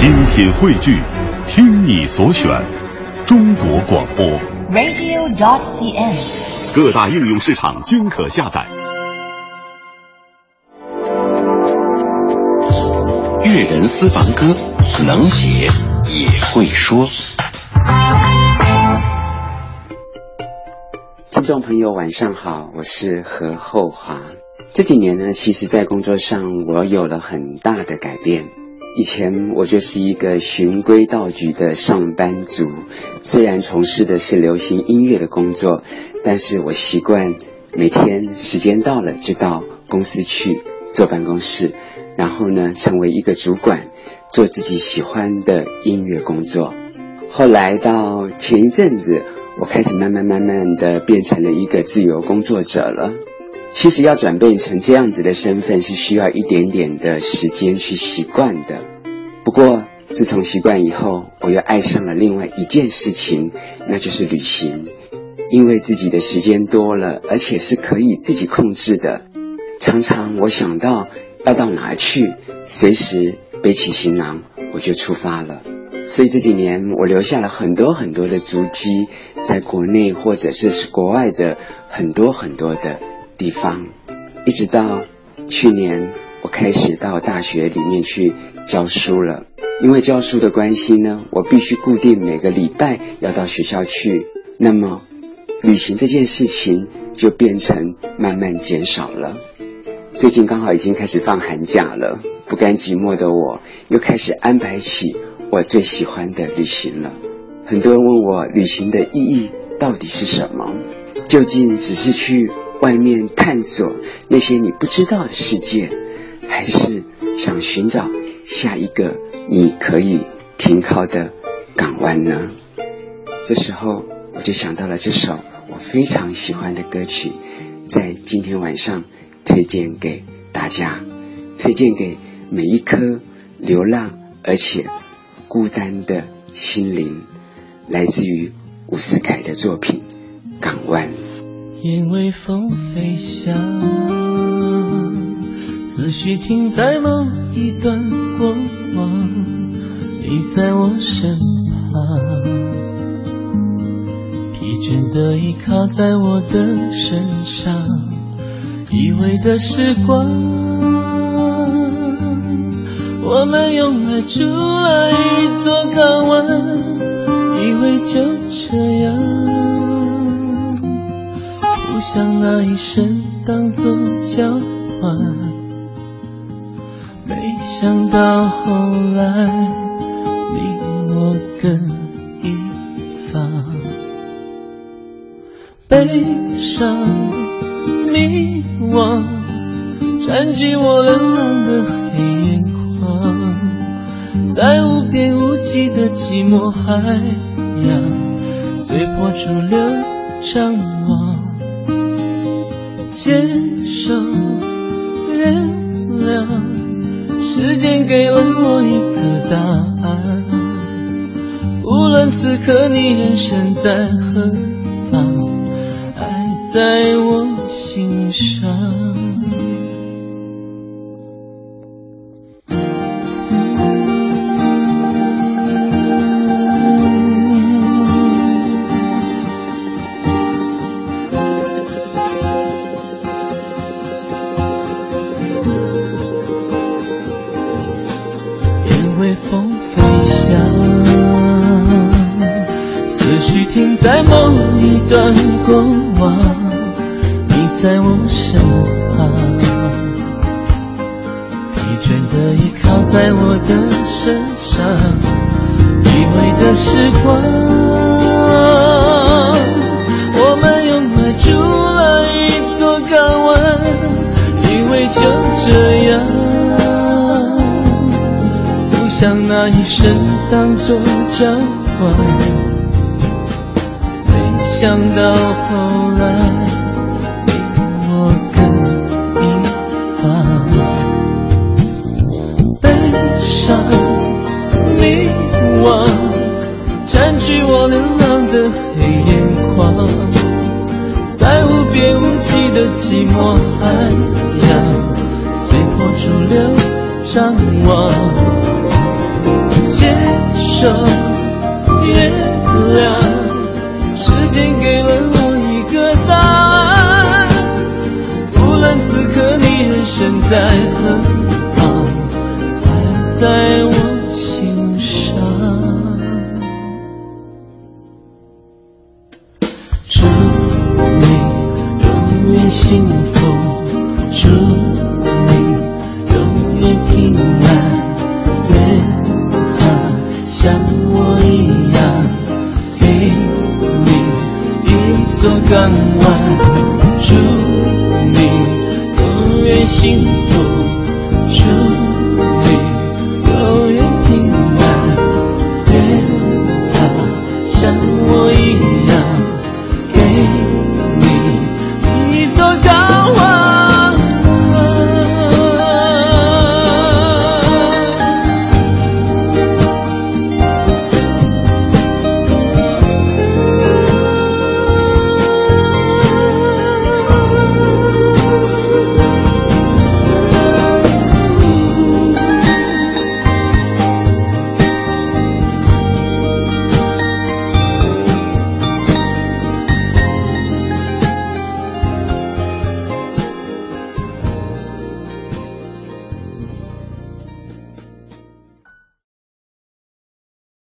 精品汇聚，听你所选，中国广播。radio.dot.cn，。各大应用市场均可下载。粤人私房歌，能写也会说。听众朋友，晚上好，我是何厚华。这几年呢，其实在工作上我有了很大的改变。以前我就是一个循规蹈矩的上班族，虽然从事的是流行音乐的工作，但是我习惯每天时间到了就到公司去坐办公室，然后呢成为一个主管，做自己喜欢的音乐工作。后来到前一阵子，我开始慢慢慢慢的变成了一个自由工作者了。其实要转变成这样子的身份是需要一点点的时间去习惯的。不过自从习惯以后，我又爱上了另外一件事情，那就是旅行。因为自己的时间多了，而且是可以自己控制的，常常我想到要到哪去，随时背起行囊我就出发了。所以这几年我留下了很多很多的足迹，在国内或者是国外的很多很多的地方，一直到去年我开始到大学里面去教书了。因为教书的关系呢，我必须固定每个礼拜要到学校去，那么旅行这件事情就变成慢慢减少了。最近刚好已经开始放寒假了，不甘寂寞的我又开始安排起我最喜欢的旅行了。很多人问我旅行的意义到底是什么？究竟只是去外面探索那些你不知道的世界，还是想寻找下一个你可以停靠的港湾呢？这时候我就想到了这首我非常喜欢的歌曲，在今天晚上推荐给大家，推荐给每一颗流浪而且孤单的心灵，来自于伍思凯的作品《港湾》。因为风飞翔，思绪停在某一段过往，你在我身旁，疲倦的依靠在我的身上，以为的时光，我们用爱筑了一座港湾，以为就这样。想那一生当作交换，没想到后来你我各一方，悲伤、迷惘占据我冷冷的黑眼眶，在无边无际的寂寞海洋，随波逐流张望。接受原谅，时间给了我一个答案。无论此刻你人身在何方，爱在我心上。停在某一段过往，你在我身旁，疲倦的依靠在我的身上，以为的时光，我们用爱筑了一座港湾，以为就这样。不想那一生当作交换，想到后来你我各一方，悲伤、迷惘占据我流浪的黑眼眶，在无边无际的寂寞海洋，随波逐流张望。手，原谅。时一样，给你一座港湾。